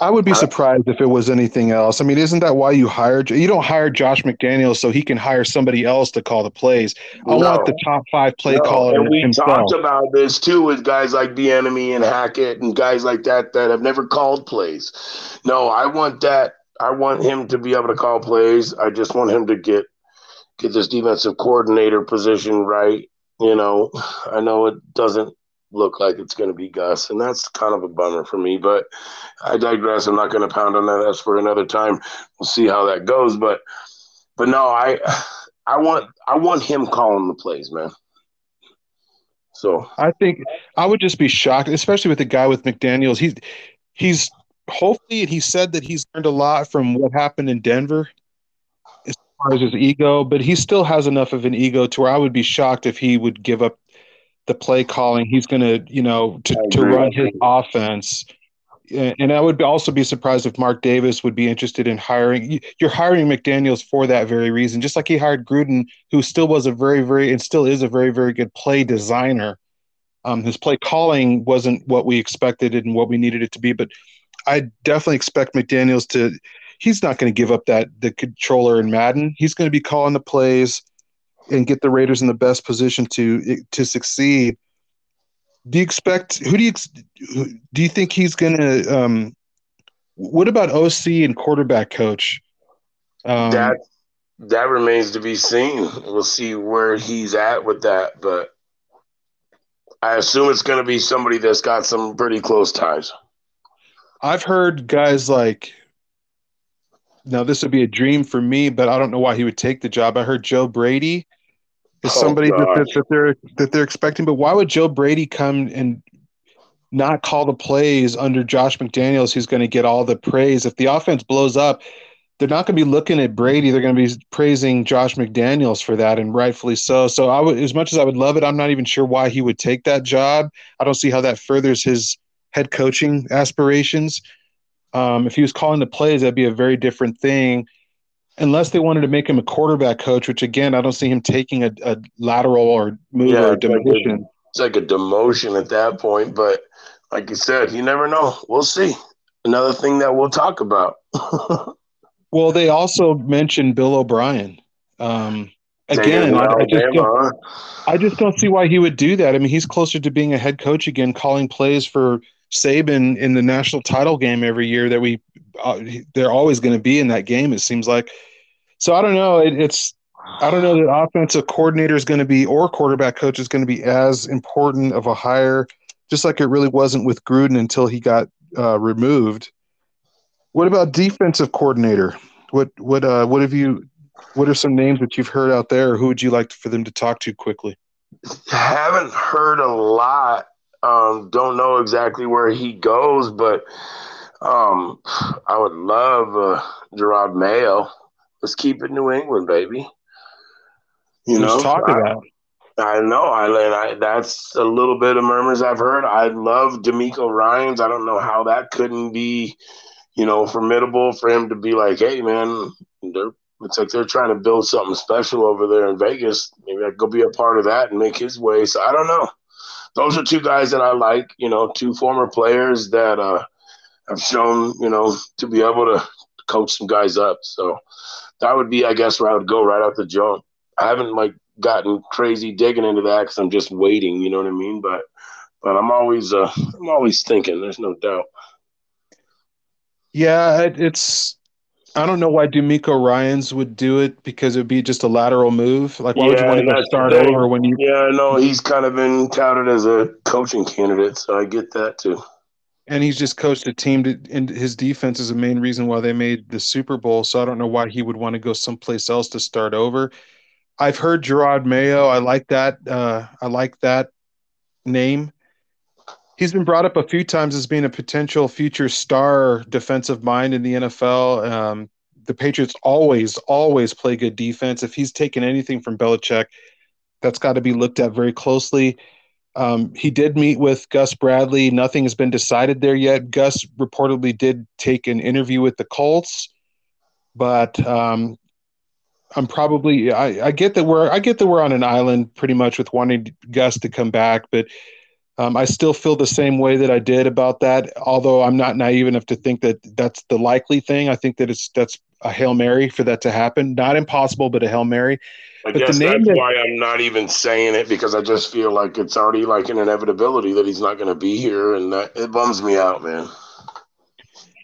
I would be surprised if it was anything else. I mean, isn't that why you hired? You don't hire Josh McDaniels so he can hire somebody else to call the plays. I No. want the top five play No, caller and we himself. talked about this too with guys like the Enemy and Hackett and guys like that that have never called plays. No, I want that. I want him to be able to call plays. I just want him to get get this defensive coordinator position right. You know, (sighs) I know it doesn't look like it's going to be Gus, and that's kind of a bummer for me. But I digress. I'm not going to pound on that. That's for another time. We'll see how that goes. But but no, I I want I want him calling the plays, man. So I think I would just be shocked, especially with the guy with McDaniels. He's he's hopefully he said that he's learned a lot from what happened in Denver as far as his ego, but he still has enough of an ego to where I would be shocked if he would give up the play calling. He's going to, you know, to, to run his offense. And I would also be surprised if Mark Davis would be interested in hiring. you- You're hiring McDaniels for that very reason, just like he hired Gruden, who still was a very, very, and still is a very, very good play designer. Um, his play calling wasn't what we expected and what we needed it to be, but I definitely expect McDaniels to. He's not going to give up that the controller in Madden. He's going to be calling the plays and get the Raiders in the best position to to succeed. Do you expect? Who do you do you think he's going to? Um, what about OC and quarterback coach? Um, that that remains to be seen. We'll see where he's at with that, but I assume it's going to be somebody that's got some pretty close ties. I've heard guys like. Now this would be a dream for me, but I don't know why he would take the job. I heard Joe Brady is Oh, somebody that, that, they're that they're expecting. But why would Joe Brady come and not call the plays under Josh McDaniels, who's going to get all the praise? If the offense blows up, they're not going to be looking at Brady. They're going to be praising Josh McDaniels for that, and rightfully so. So I would, as much as I would love it, I'm not even sure why he would take that job. I don't see how that furthers his head coaching aspirations. Um, if he was calling the plays, that'd be a very different thing. Unless they wanted to make him a quarterback coach, which again, I don't see him taking a, a lateral or move Yeah, or a it's like a- demotion. It's like a demotion at that point, but like you said, you never know. We'll see. Another thing that we'll talk about. (laughs) Well, they also mentioned Bill O'Brien. Um, again, I, I just don't, Alabama, huh? I just don't see why he would do that. I mean, he's closer to being a head coach again, calling plays for Saban in the national title game every year that we uh, they're always going to be in that game. It seems like. So I don't know. It, it's I don't know that offensive coordinator is going to be or quarterback coach is going to be as important of a hire, just like it really wasn't with Gruden until he got uh, removed. What about defensive coordinator? What what uh what have you? What are some names that you've heard out there? Who would you like for them to talk to quickly? Haven't heard a lot. Um, don't know exactly where he goes, but um, I would love uh, Jerod Mayo. Let's keep it New England, baby. You know, talk of I- that. I know. I, I that's a little bit of murmurs I've heard. I love DeMeco Ryans. I don't know how that couldn't be, you know, formidable for him to be like, hey man, they're looks like they're trying to build something special over there in Vegas. Maybe I could go be a part of that and make his way. So I don't know. Those are two guys that I like, you know, two former players that uh have shown, you know, to be able to coach some guys up. So that would be, I guess, where I would go right out the jump. I haven't like gotten crazy digging into that because I'm just waiting. You know what I mean? But but I'm always uh, I'm always thinking. There's no doubt. Yeah, it, it's. I don't know why DeMeco Ryans would do it because it would be just a lateral move. Like, why would you want to start the thing. over when you? Yeah, no, he's kind of been touted as a coaching candidate, so I get that too. And he's just coached a team to, and his defense is the main reason why they made the Super Bowl. So I don't know why he would want to go someplace else to start over. I've heard Jerod Mayo. I like that. Uh, I like that name. He's been brought up a few times as being a potential future star defensive mind in the NFL. Um, the Patriots always, always play good defense. If he's taken anything from Belichick, that's got to be looked at very closely. Um, he did meet with Gus Bradley. Nothing has been decided there yet. Gus reportedly did take an interview with the Colts, but um, I'm probably I, I get that we're I get that we're on an island pretty much with wanting Gus to come back, but um, I still feel the same way that I did about that. Although I'm not naive enough to think that that's the likely thing. I think that it's that's a hail mary for that to happen. Not impossible, but a hail mary. I But the guess name that's that- why I'm not even saying it because I just feel like it's already like an inevitability that he's not going to be here, and that it bums me out, man.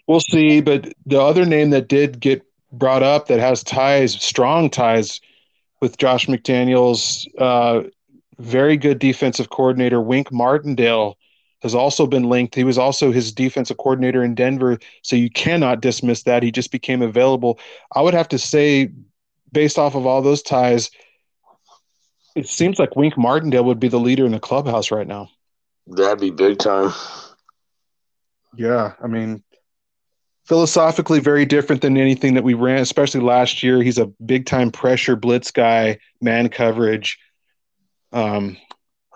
We'll see. But the other name that did get brought up that has ties, strong ties with Josh McDaniels, uh, very good defensive coordinator, Wink Martindale, has also been linked. He was also his defensive coordinator in Denver. So you cannot dismiss that. He just became available. I would have to say, based off of all those ties, it seems like Wink Martindale would be the leader in the clubhouse right now. That'd be big time. Yeah, I mean, philosophically very different than anything that we ran, especially last year. He's a big time pressure blitz guy, man coverage. Um,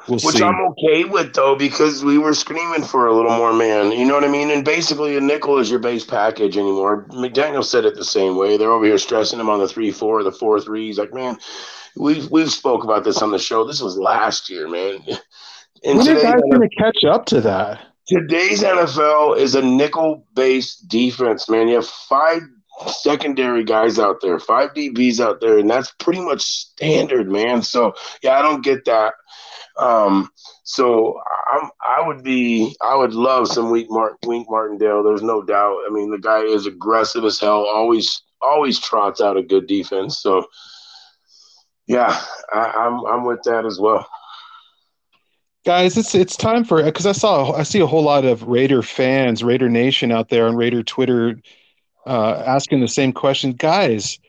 we'll Which see. I'm okay with though, because we were screaming for a little more man. You know what I mean? And basically, a nickel is your base package anymore. McDaniel said it the same way. They're over here stressing him on the three four, the four three. He's like, man, we've we've spoke about this on the show. This was last year, man. (laughs) And when are guys going to catch up to that? today's NFL is a nickel based defense, man. You have five secondary guys out there, five DBs out there, and that's pretty much standard, man. So yeah, I don't get that. Um, so I'm, I would be, I would love some Wink, Mart, Wink Martindale. There's no doubt. I mean, the guy is aggressive as hell. Always, always trots out a good defense. So, yeah, I, I'm, I'm with that as well. Guys, it's it's time for because I saw I see a whole lot of Raider fans, Raider Nation out there on Raider Twitter, uh, asking the same question. Guys,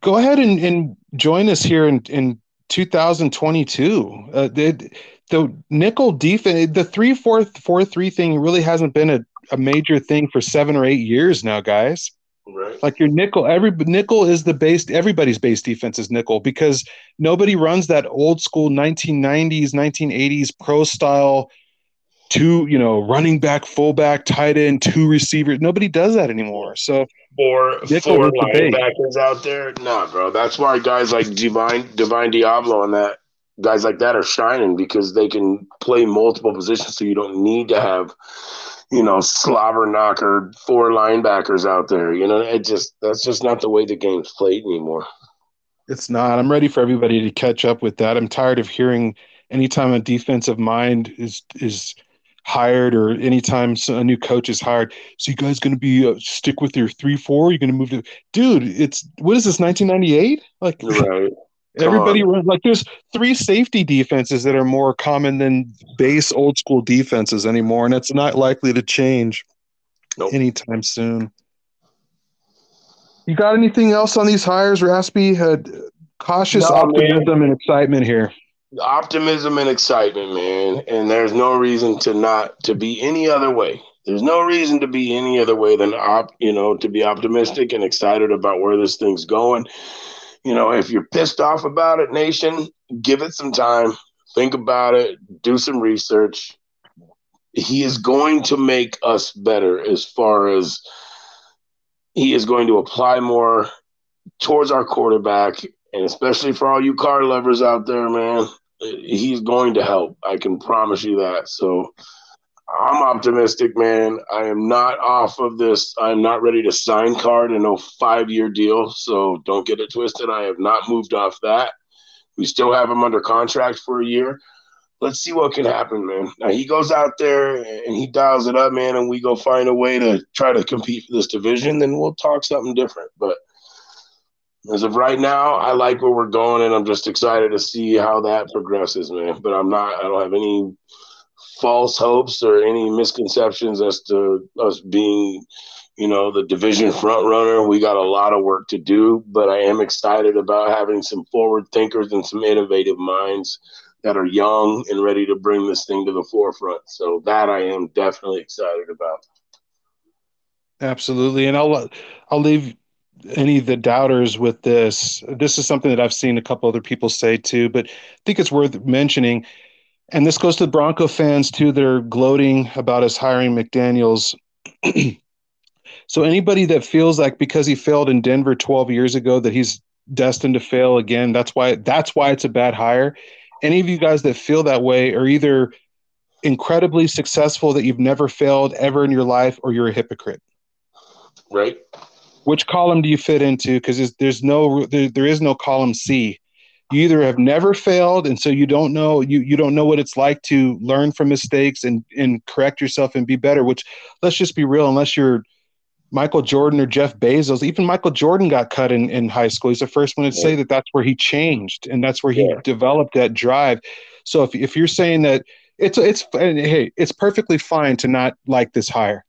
go ahead and, and join us here in in 2022. Uh, the, the nickel defense, the three four four three thing really hasn't been a, a major thing for seven or eight years now, guys. Right. Like your nickel, every nickel is the base. Everybody's base defense is nickel because nobody runs that old school 1990s, 1980s pro style two, you know, running back, fullback, tight end, two receivers. Nobody does that anymore. So four Nickel four linebackers out there. Nah, bro. That's why guys like Divine Divine Deablo and that guys like that are shining because they can play multiple positions. So you don't need to have, you know, slobber knocker four linebackers out there. You know, it just that's just not the way the game's played anymore. it's not. I'm ready for everybody to catch up with that. I'm tired of hearing anytime a defensive mind is is hired or anytime a new coach is hired. So you guys going to be uh, stick with your three four? You're going to move to, dude. It's what is this 1998? Like Right. Everybody runs like there's three safety defenses that are more common than base old school defenses anymore, and it's not likely to change Nope. anytime soon. You got anything else on these hires, Raspy? Had cautious No, man. optimism and excitement here. Optimism and excitement, man. And there's no reason to not to be any other way. There's no reason to be any other way than op, you know, to be optimistic and excited about where this thing's going. You know, if you're pissed off about it, nation, give it some time, think about it, do some research. He is going to make us better as far as he is going to apply more towards our quarterback and especially for all you Carr lovers out there, man, he's going to help. I can promise you that. So I'm optimistic, man. I am not off of this. I'm not ready to sign card in no five year deal. So don't get it twisted. I have not moved off that. We still have him under contract for a year. Let's see what can happen, man. Now he goes out there and he dials it up, man, and we go find a way to try to compete for this division, then we'll talk something different. But as of right now, I like where we're going, and I'm just excited to see how that progresses, man. But I'm not, I don't have any false hopes or any misconceptions as to us being, you know, the division front runner. We got a lot of work to do, but I am excited about having some forward thinkers and some innovative minds that are young and ready to bring this thing to the forefront. So that I am definitely excited about. Absolutely, and I'll I'll leave any of the doubters with this. This is something that I've seen a couple other people say too, but I think it's worth mentioning. And this goes to the Bronco fans too that are gloating about us hiring McDaniels. (clears throat) So anybody that feels like because he failed in Denver 12 years ago that he's destined to fail again, that's why that's why it's a bad hire. Any of you guys that feel that way are either incredibly successful that you've never failed ever in your life or you're a hypocrite. Right. Which column do you fit into? Because there's, no there, there is no column C you either have never failed and so you don't know you you don't know what it's like to learn from mistakes and and correct yourself and be better which let's just be real unless you're Michael Jordan or Jeff Bezos even Michael Jordan got cut in in high school he's the first one to yeah. say that that's where he changed and that's where he yeah. developed that drive so if if you're saying that it's it's and hey it's perfectly fine to not like this hire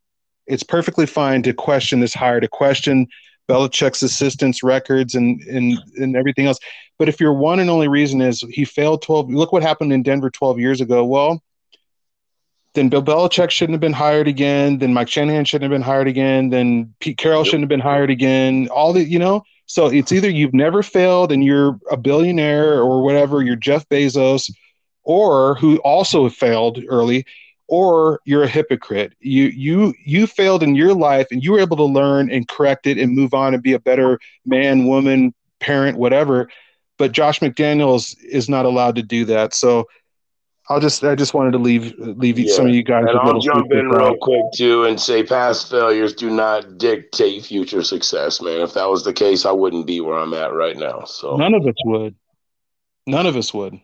it's perfectly fine to question this hire to question Belichick's assistants records and and and everything else. But if your one and only reason is he failed 12, look what happened in Denver 12 years ago. Well, then Bill Belichick shouldn't have been hired again. Then Mike Shanahan shouldn't have been hired again. Then Pete Carroll yep. shouldn't have been hired again. All the, you know, so it's either you've never failed and you're a billionaire or whatever, you're Jeff Bezos, or who also failed early, or you're a hypocrite. You you you failed in your life and you were able to learn and correct it and move on and be a better man, woman, parent, whatever. But Josh McDaniels is not allowed to do that. So I'll just I just wanted to leave leave yeah. some of you guys. And I'll jump in real quick too and say past failures do not dictate future success, man. If that was the case, I wouldn't be where I'm at right now. So none of us would. None of us would.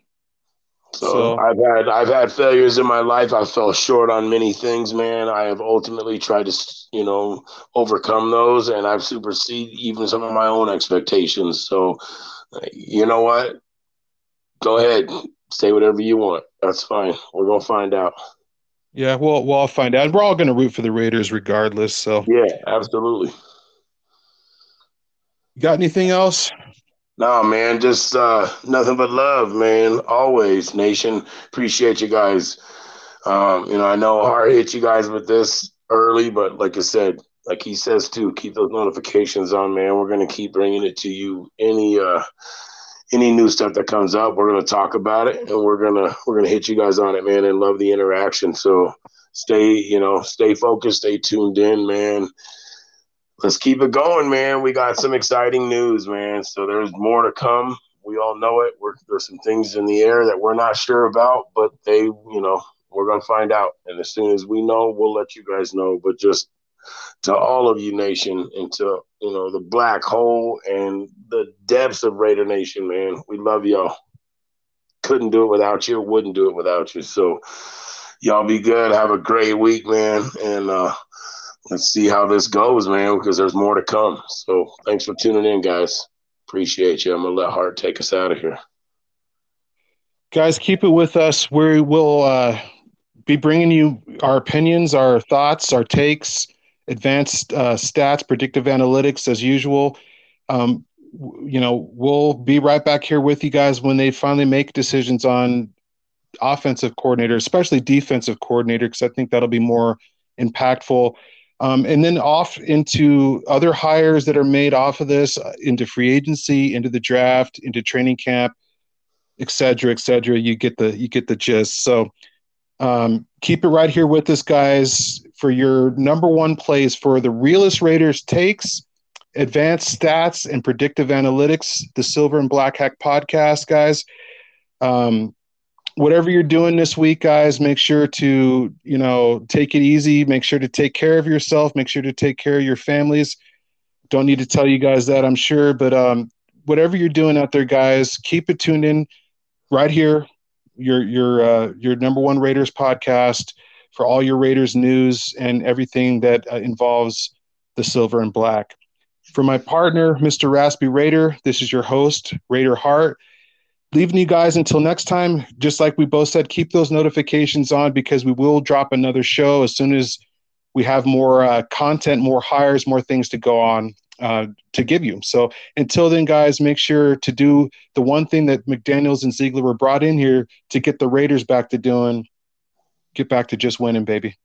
So, so, I've had I've had failures in my life. I fell short on many things, man. I have ultimately tried to, you know, overcome those, and I've superseded even some of my own expectations. So, you know what? Go ahead, say whatever you want. That's fine. We're gonna find out. Yeah, well, we'll all find out. We're all gonna root for the Raiders regardless. So yeah, absolutely. You got anything else? No, man, just uh, nothing but love, man. Always, nation. Appreciate you guys. Um, you know, I know Hart hit you guys with this early, but like I said, like he says too, keep those notifications on, man. We're gonna keep bringing it to you. Any uh, any new stuff that comes up, we're gonna talk about it, and we're gonna we're gonna hit you guys on it, man, and love the interaction. So stay, you know, stay focused, stay tuned in, man let's keep it going, man. We got some exciting news, man. So there's more to come. We all know it. We're, there's some things in the air that we're not sure about, but they, you know, we're gonna find out. And as soon as we know, we'll let you guys know. But just to all of you, nation, and to you know the black hole and the depths of Raider Nation, man. We love y'all. Couldn't do it without you. Wouldn't do it without you. So y'all be good. Have a great week, man. And uh let's see how this goes, man, because there's more to come. So thanks for tuning in, guys. Appreciate you. I'm gonna let Hart take us out of here. Guys, keep it with us. We will uh, be bringing you our opinions, our thoughts, our takes, advanced uh, stats, predictive analytics as usual. Um, you know, we'll be right back here with you guys when they finally make decisions on offensive coordinator, especially defensive coordinator, because I think that'll be more impactful. Um, and then off into other hires that are made off of this, uh, into free agency, into the draft, into training camp, et cetera, et cetera. You get the you get the gist. So um, keep it right here with us, guys, for your number one plays for the realest Raiders takes, advanced stats, and predictive analytics. The Silver and Black Hack podcast, guys. Um, whatever you're doing this week, guys, make sure to, you know, take it easy. Make sure to take care of yourself. Make sure to take care of your families. Don't need to tell you guys that, I'm sure. But um, whatever you're doing out there, guys, keep it tuned in right here. Your your uh, your number one Raiders podcast for all your Raiders news and everything that uh, involves the silver and black. For my partner, Mr. Raspy Raider, this is your host, Raider Hart leaving you guys until next time. Just like we both said, keep those notifications on because we will drop another show as soon as we have more uh, content, more hires, more things to go on uh, to give you. So until then, guys, make sure to do the one thing that McDaniels and Ziegler were brought in here to get the Raiders back to doing. Get back to just winning, baby.